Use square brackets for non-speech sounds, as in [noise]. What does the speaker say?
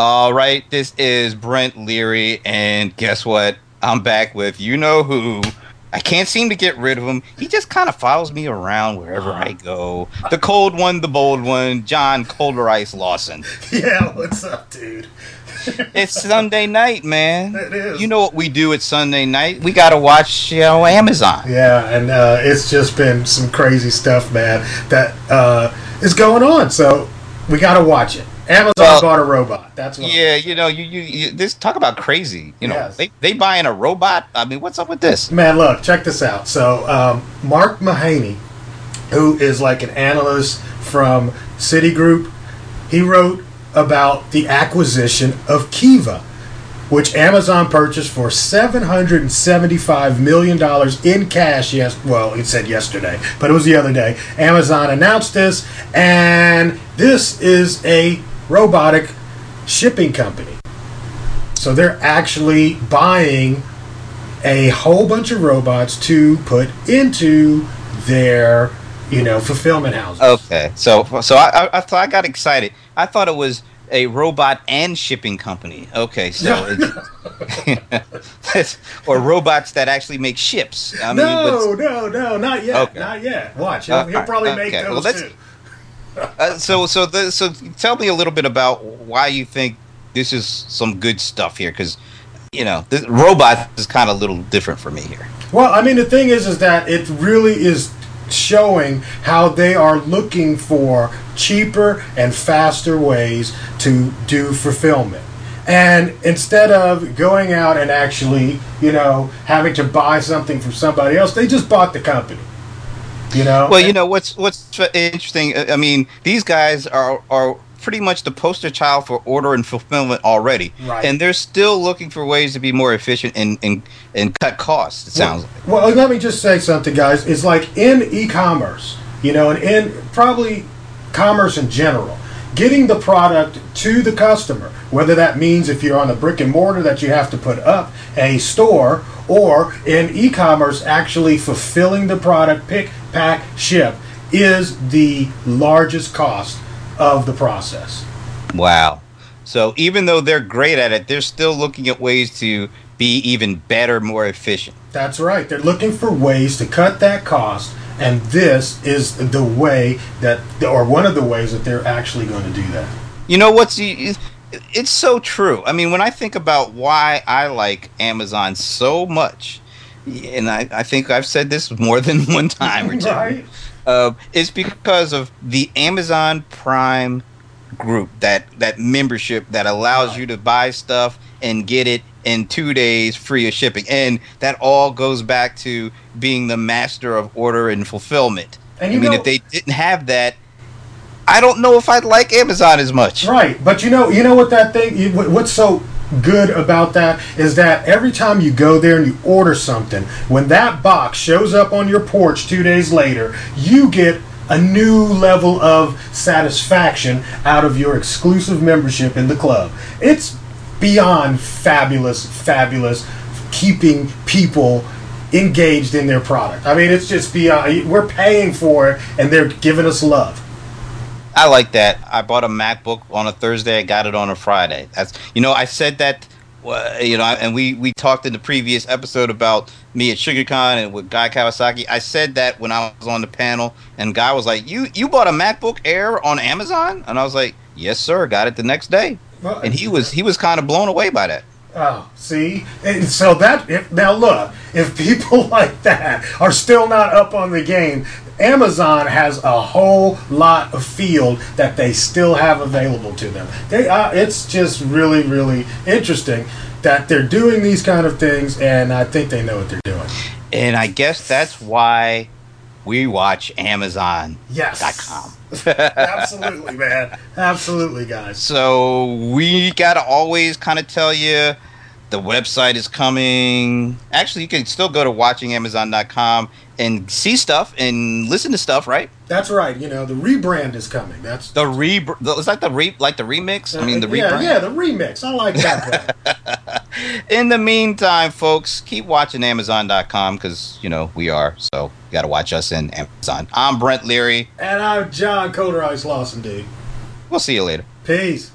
All right, this is Brent Leary, and guess what? I'm back with you know who. I can't seem to get rid of him. He just kind of follows me around wherever I go. The cold one, the bold one, John ColderIce Lawson. [laughs] Yeah, what's up, dude? [laughs] It's Sunday night, man. It is. You know what we do at Sunday night? We got to watch you know, Amazon. Yeah, and uh, it's just been some crazy stuff, man, that uh, is going on. So we got to watch it. Amazon Well- bought a robot. That's what. Yeah, you know, you, you, you this talk about crazy. You know, Yes. they they buying a robot. I mean, what's up with this? Man, look, check this out. So, um, Mark Mahaney, who is like an analyst from Citigroup, he wrote about the acquisition of Kiva, which Amazon purchased for $775 million in cash. Yes, well, it said yesterday, but it was the other day. Amazon announced this, and this is a robotic shipping company. So they're actually buying a whole bunch of robots to put into their, you know, fulfillment houses. Okay, so so I I, I I got excited. I thought it was a robot and shipping company. Okay, so it's, [laughs] or robots that actually make ships. I mean, no, no, no, not yet, Okay. not yet. Watch, he'll, Uh, he'll probably make okay, well, those let's- too. [laughs] Uh, so so the, so tell me a little bit about why you think this is some good stuff here because you know this robot is kind of a little different for me here Well, I mean, the thing is, is that it really is showing how they are looking for cheaper and faster ways to do fulfillment. And instead of going out and actually, you know, having to buy something from somebody else, they just bought the company. You know? well you know what's what's interesting i mean these guys are are pretty much the poster child for order and fulfillment already Right. and they're still looking for ways to be more efficient and and, and cut costs it sounds like Well, let me just say something, guys. It's like in e-commerce, you know, and in probably commerce in general, getting the product to the customer, whether that means if you're on a brick and mortar that you have to put up a store, or in e-commerce actually fulfilling the product, pick, pack, ship, is the largest cost of the process. wow so even though they're great at it they're still looking at ways to be even better more efficient That's right. They're looking for ways to cut that cost, and this is the way that, or one of the ways that they're actually going to do that. You know what's it's so true. I mean, when I think about why I like Amazon so much, and I, I think I've said this [laughs] more than one time or two, Right. Uh, it's because of the Amazon Prime group that that membership that allows you to buy stuff and get it in two days free of shipping, and that all goes back to being the master of order and fulfillment. And I mean, know- if they didn't have that, I don't know if I'd like Amazon as much. Right, but you know, you know what that thing. What's so good about that is that every time you go there and you order something, when that box shows up on your porch two days later, you get a new level of satisfaction out of your exclusive membership in the club. It's beyond fabulous, fabulous, keeping people engaged in their product. I mean, it's just beyond. We're paying for it, and they're giving us love. I like that. I bought a MacBook on a Thursday. I got it on a Friday. That's you know I said that. uh, You know, and we we talked in the previous episode about me at SugarCon and with Guy Kawasaki. I said that when I was on the panel, and Guy was like, "You you bought a MacBook Air on Amazon?" And I was like, "Yes, sir. Got it the next day." Well, And he was he was kind of blown away by that. Oh, see, and so that if, now look, if people [laughs] like that are still not up on the game, Amazon has a whole lot of field that they still have available to them. They, uh, it's just really, really interesting that they're doing these kind of things, and I think they know what they're doing. And I guess that's why we watch Amazon.com. Yes, [laughs] absolutely, man, absolutely, guys. So we gotta always kind of tell you the website is coming. Actually, you can still go to watchingamazon.com and see stuff and listen to stuff, right? That's right. You know, the rebrand is coming. That's The re, it's like the re, like the remix. I mean, the yeah, rebrand. yeah, the remix. I like that. [laughs] In the meantime, folks, keep watching Amazon.com because you know we are. So you got to watch us in Amazon. I'm Brent Leary. and I'm John ColderIce Lawson, dude. We'll see you later. Peace.